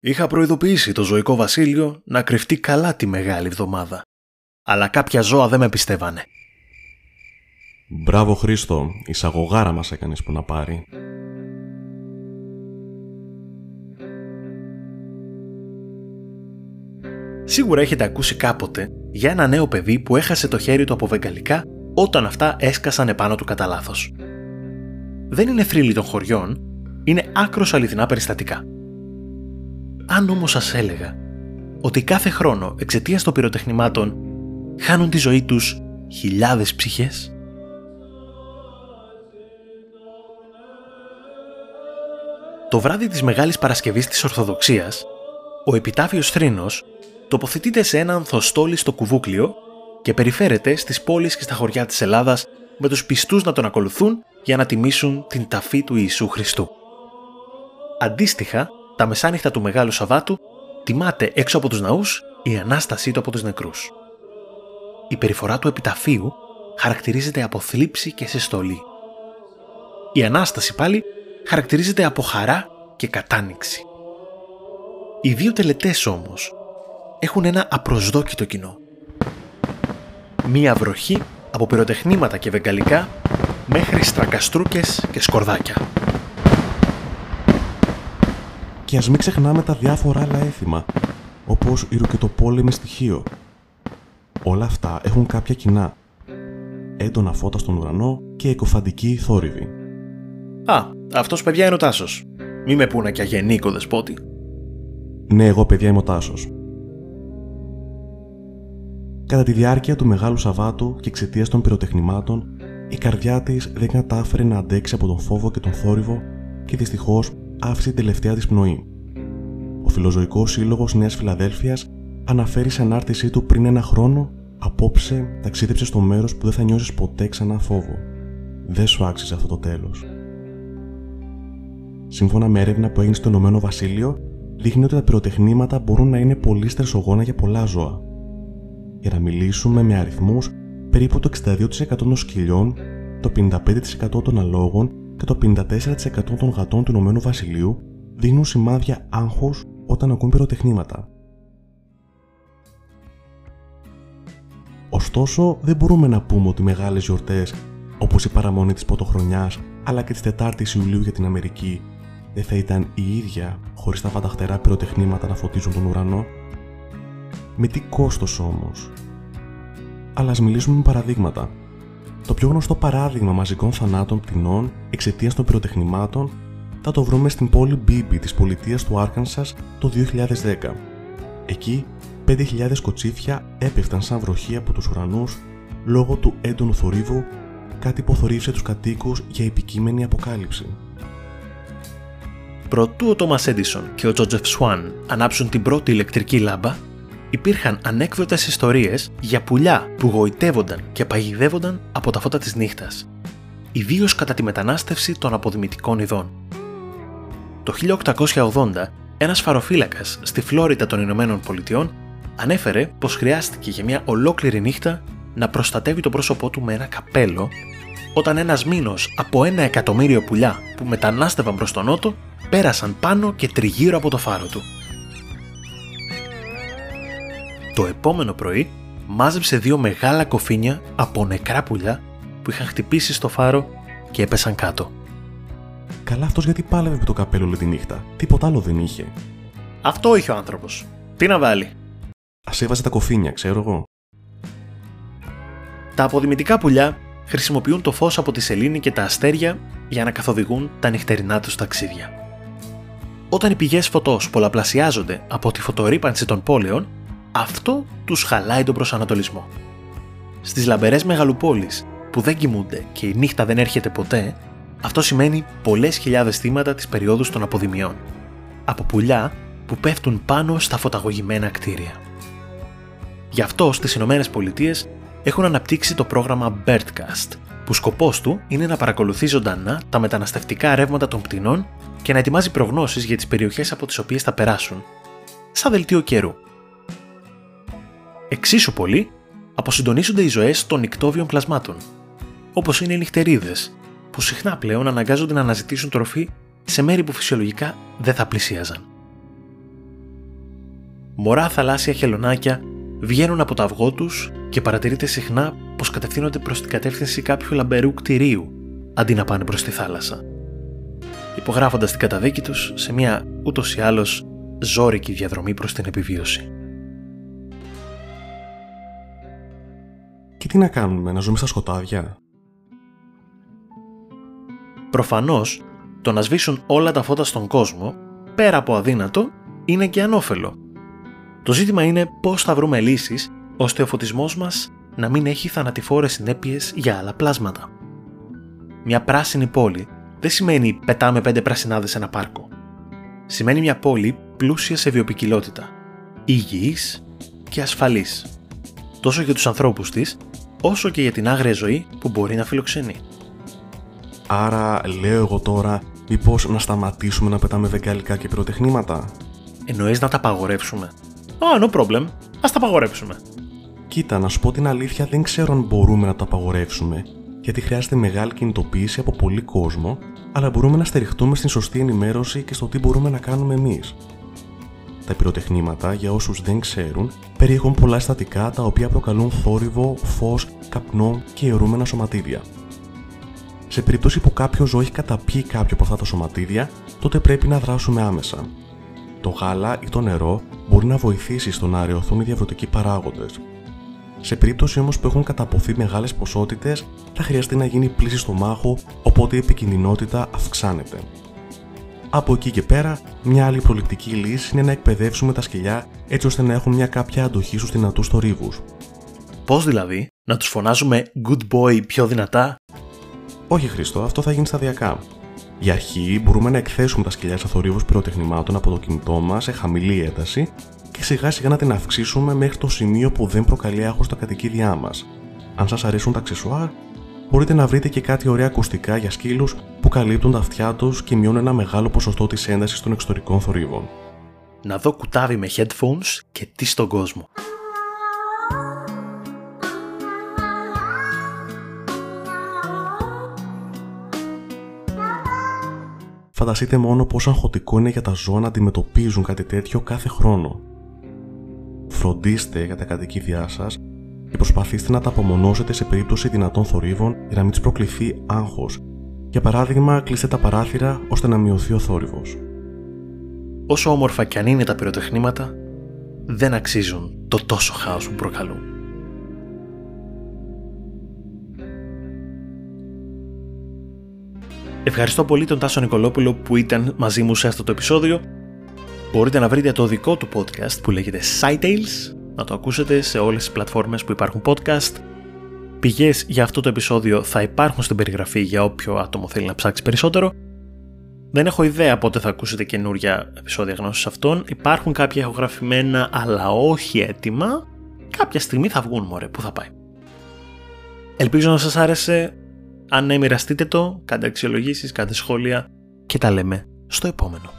Είχα προειδοποιήσει το ζωικό βασίλειο να κρυφτεί καλά τη μεγάλη εβδομάδα. Αλλά κάποια ζώα δεν με πιστεύανε. Μπράβο Χρήστο, εισαγωγάρα μας έκανες που να πάρει. Σίγουρα έχετε ακούσει κάποτε για ένα νέο παιδί που έχασε το χέρι του από βεγγαλικά όταν αυτά έσκασαν επάνω του κατά λάθος. Δεν είναι θρύλοι των χωριών, είναι άκρος αληθινά περιστατικά. Αν όμως σας έλεγα ότι κάθε χρόνο εξαιτίας των πυροτεχνημάτων χάνουν τη ζωή τους χιλιάδες ψυχές. Το βράδυ της Μεγάλης Παρασκευής της Ορθοδοξίας, ο επιτάφιος θρήνος τοποθετείται σε ένα ανθοστόλι στο κουβούκλιο και περιφέρεται στις πόλεις και στα χωριά της Ελλάδας με τους πιστούς να τον ακολουθούν για να τιμήσουν την ταφή του Ιησού Χριστού. Αντίστοιχα, τα μεσάνυχτα του Μεγάλου Σαββάτου τιμάται έξω από τους ναούς η Ανάστασή του από τους νεκρούς. Η περιφορά του επιταφείου χαρακτηρίζεται από θλίψη και συστολή. Η Ανάσταση πάλι χαρακτηρίζεται από χαρά και κατάνοιξη. Οι δύο τελετές όμως έχουν ένα απροσδόκητο κοινό. Μία βροχή από πυροτεχνήματα και βεγγαλικά μέχρι στρακαστρούκες και σκορδάκια. Και ας μην ξεχνάμε τα διάφορα άλλα έθιμα, όπως η ρουκετοπόλεμη στοιχείο. Όλα αυτά έχουν κάποια κοινά. Έντονα φώτα στον ουρανό και εκοφαντική θόρυβη. Α, αυτός παιδιά είναι ο Τάσος. Μη με πούνα και αγενίκο δεσπότη. Ναι, εγώ παιδιά είμαι ο Τάσος. Κατά τη διάρκεια του Μεγάλου Σαββάτου και εξαιτίας των πυροτεχνημάτων, η καρδιά της δεν κατάφερε να αντέξει από τον φόβο και τον θόρυβο και δυστυχώς άφησε την τελευταία της πνοή. Ο Φιλοζωικός Σύλλογος Νέας Φιλαδέλφιας αναφέρει σε ανάρτησή του πριν ένα χρόνο: Απόψε ταξίδεψε στο μέρος που δεν θα νιώσεις ποτέ ξανά φόβο. Δεν σου άξιζε αυτό το τέλος. Σύμφωνα με έρευνα που έγινε στο Ηνωμένο Βασίλειο, δείχνει ότι τα πυροτεχνήματα μπορούν να είναι πολύ στρεσογόνα για πολλά ζώα. Για να μιλήσουμε με αριθμούς, περίπου το 62% των σκυλιών, το 55% των αλόγων και το 54% των γατών του Ηνωμένου Βασιλείου δίνουν σημάδια άγχους όταν ακούν πυροτεχνήματα. Ωστόσο, δεν μπορούμε να πούμε ότι μεγάλες γιορτές, όπως η παραμονή της Πρωτοχρονιάς αλλά και της 4ης Ιουλίου για την Αμερική, δεν θα ήταν η ίδια χωρίς τα φανταχτερά πυροτεχνήματα να φωτίζουν τον ουρανό; Με τι κόστος όμως; Αλλά ας μιλήσουμε με παραδείγματα. Το πιο γνωστό παράδειγμα μαζικών θανάτων πτηνών εξαιτίας των πυροτεχνημάτων θα το βρούμε στην πόλη Μπίμπι της πολιτείας του Άρκανσας το 2010. Εκεί 5.000 κοτσίφια έπεφταν σαν βροχή από τους ουρανούς λόγω του έντονου θορύβου, κάτι που θορύβησε τους κατοίκους για επικείμενη αποκάλυψη. Προτού ο Τόμας Έντισον και ο Τζότζεφ Σουάν ανάψουν την πρώτη ηλεκτρική λάμπα, υπήρχαν ανέκδοτες ιστορίες για πουλιά που γοητεύονταν και παγιδεύονταν από τα φώτα της νύχτας, ιδίως κατά τη μετανάστευση των αποδημητικών ειδών. Το 1880, ένας φαροφύλακας στη Φλόριτα των Ηνωμένων Πολιτειών ανέφερε πως χρειάστηκε για μια ολόκληρη νύχτα να προστατεύει το πρόσωπό του με ένα καπέλο όταν ένας μήνος από ένα εκατομμύριο πουλιά που μετανάστευαν προς τον νότο πέρασαν πάνω και τριγύρω από το φάρο του. Το επόμενο πρωί μάζεψε δύο μεγάλα κοφίνια από νεκρά πουλιά που είχαν χτυπήσει στο φάρο και έπεσαν κάτω. Καλά αυτός γιατί πάλευε με το καπέλο όλη τη νύχτα. Τίποτα άλλο δεν είχε. Αυτό είχε ο άνθρωπος. Τι να βάλει. Α έβαζε τα κοφίνια, ξέρω εγώ. Τα αποδημητικά πουλιά χρησιμοποιούν το φως από τη σελήνη και τα αστέρια για να καθοδηγούν τα νυχτερινά τους ταξίδια. Όταν οι πηγές φωτός πολλαπλασιάζονται από τη φωτορύπανση των πόλεων, αυτό τους χαλάει τον προσανατολισμό. Στις λαμπερές μεγαλοπόλεις που δεν κοιμούνται και η νύχτα δεν έρχεται ποτέ, αυτό σημαίνει πολλές χιλιάδες θύματα της περίοδου των αποδημιών. Από πουλιά που πέφτουν πάνω στα φωταγωγημένα κτίρια. Γι' αυτό στις Ηνωμένες Πολιτείες έχουν αναπτύξει το πρόγραμμα Birdcast, που σκοπός του είναι να παρακολουθεί ζωντανά τα μεταναστευτικά ρεύματα των πτηνών και να ετοιμάζει προγνώσεις για τις περιοχές από τις οποίες θα περάσουν, σαν δελτίο καιρού. Εξίσου πολύ αποσυντονίζονται οι ζωές των νικτόβιων πλασμάτων, όπως είναι οι νυχτερίδες, που συχνά πλέον αναγκάζονται να αναζητήσουν τροφή σε μέρη που φυσιολογικά δεν θα πλησίαζαν. μωρά θαλάσσια χελωνάκια βγαίνουν από το αυγό τους και παρατηρείται συχνά πως κατευθύνονται προς την κατεύθυνση κάποιου λαμπερού κτηρίου αντί να πάνε προς τη θάλασσα. Υπογράφοντας την καταδίκη τους σε μια ούτως ή άλλως ζόρικη διαδρομή προς την επιβίωση. Και τι να κάνουμε, να ζούμε στα σκοτάδια; Προφανώς, το να σβήσουν όλα τα φώτα στον κόσμο, πέρα από αδύνατο, είναι και ανώφελο. Το ζήτημα είναι πώς θα βρούμε λύσεις ώστε ο φωτισμός μας να μην έχει θανατηφόρες συνέπειες για άλλα πλάσματα. Μια πράσινη πόλη δεν σημαίνει πετάμε πέντε πρασινάδες σε ένα πάρκο. Σημαίνει μια πόλη πλούσια σε βιοπικιλότητα, υγιής και ασφαλής. Τόσο για τους ανθρώπους της, όσο και για την άγρια ζωή που μπορεί να φιλοξενεί. Άρα λέω εγώ τώρα μήπως να σταματήσουμε να πετάμε βεγγαλικά και πυροτεχνήματα; Εννοείς να τα απαγορεύσουμε; Α, no problem. Ας τα απαγορεύσουμε. Κοίτα, να σου πω την αλήθεια, δεν ξέρω αν μπορούμε να το απαγορεύσουμε, γιατί χρειάζεται μεγάλη κινητοποίηση από πολύ κόσμο, αλλά μπορούμε να στηριχτούμε στην σωστή ενημέρωση και στο τι μπορούμε να κάνουμε εμείς. Τα πυροτεχνήματα, για όσους δεν ξέρουν, περιέχουν πολλά συστατικά τα οποία προκαλούν θόρυβο, φως, καπνό και αιωρούμενα σωματίδια. Σε περίπτωση που κάποιος ζώο έχει καταπιεί κάποιο από αυτά τα σωματίδια, τότε πρέπει να δράσουμε άμεσα. Το γάλα ή το νερό μπορεί να βοηθήσει στο να αραιωθούν οι διαβρωτικοί παράγοντες. Σε περίπτωση όμως που έχουν καταποθεί μεγάλες ποσότητες, θα χρειαστεί να γίνει πλήση στο μάχο, οπότε η επικινδυνότητα αυξάνεται. Από εκεί και πέρα, μια άλλη προληπτική λύση είναι να εκπαιδεύσουμε τα σκυλιά έτσι ώστε να έχουν μια κάποια αντοχή στους δυνατού θορύβους. Πώς δηλαδή, να τους φωνάζουμε good boy πιο δυνατά; Όχι Χρήστο, αυτό θα γίνει σταδιακά. Για αρχή, μπορούμε να εκθέσουμε τα σκυλιά σε θορύβους πυροτεχνημάτων από το κινητό μας σε χαμηλή ένταση και σιγά σιγά να την αυξήσουμε μέχρι το σημείο που δεν προκαλεί άγχος στα κατοικίδια μας. Αν σας αρέσουν τα αξεσουάρ, μπορείτε να βρείτε και κάτι ωραία ακουστικά για σκύλους που καλύπτουν τα αυτιά τους και μειώνουν ένα μεγάλο ποσοστό της έντασης των εξωτερικών θορύβων. Να δω κουτάβι με headphones και τι στον κόσμο. Φανταστείτε μόνο πόσο αγχωτικό είναι για τα ζώα να αντιμετωπίζουν κάτι τέτοιο κάθε χρόνο. Φροντίστε για τα κατοικίδια σας και προσπαθήστε να τα απομονώσετε σε περίπτωση δυνατών θορύβων για να μην τους προκληθεί άγχος. Για παράδειγμα, κλείστε τα παράθυρα ώστε να μειωθεί ο θόρυβος. Όσο όμορφα κι αν είναι τα πυροτεχνήματα, δεν αξίζουν το τόσο χάος που προκαλούν. Ευχαριστώ πολύ τον Τάσο Νικολόπουλο που ήταν μαζί μου σε αυτό το επεισόδιο. Μπορείτε να βρείτε το δικό του podcast που λέγεται SciTales, να το ακούσετε σε όλες τις πλατφόρμες που υπάρχουν podcast. Πηγές για αυτό το επεισόδιο θα υπάρχουν στην περιγραφή για όποιο άτομο θέλει να ψάξει περισσότερο. Δεν έχω ιδέα πότε θα ακούσετε καινούρια επεισόδια γνώσης αυτών. Υπάρχουν κάποια ηχογραφημένα αλλά όχι έτοιμα. Κάποια στιγμή θα βγουν μωρέ, πού θα πάει. Ελπίζω να σας άρεσε αν ναι, μοιραστείτε το, κάντε αξιολογήσεις, κάντε σχόλια και τα λέμε στο επόμενο.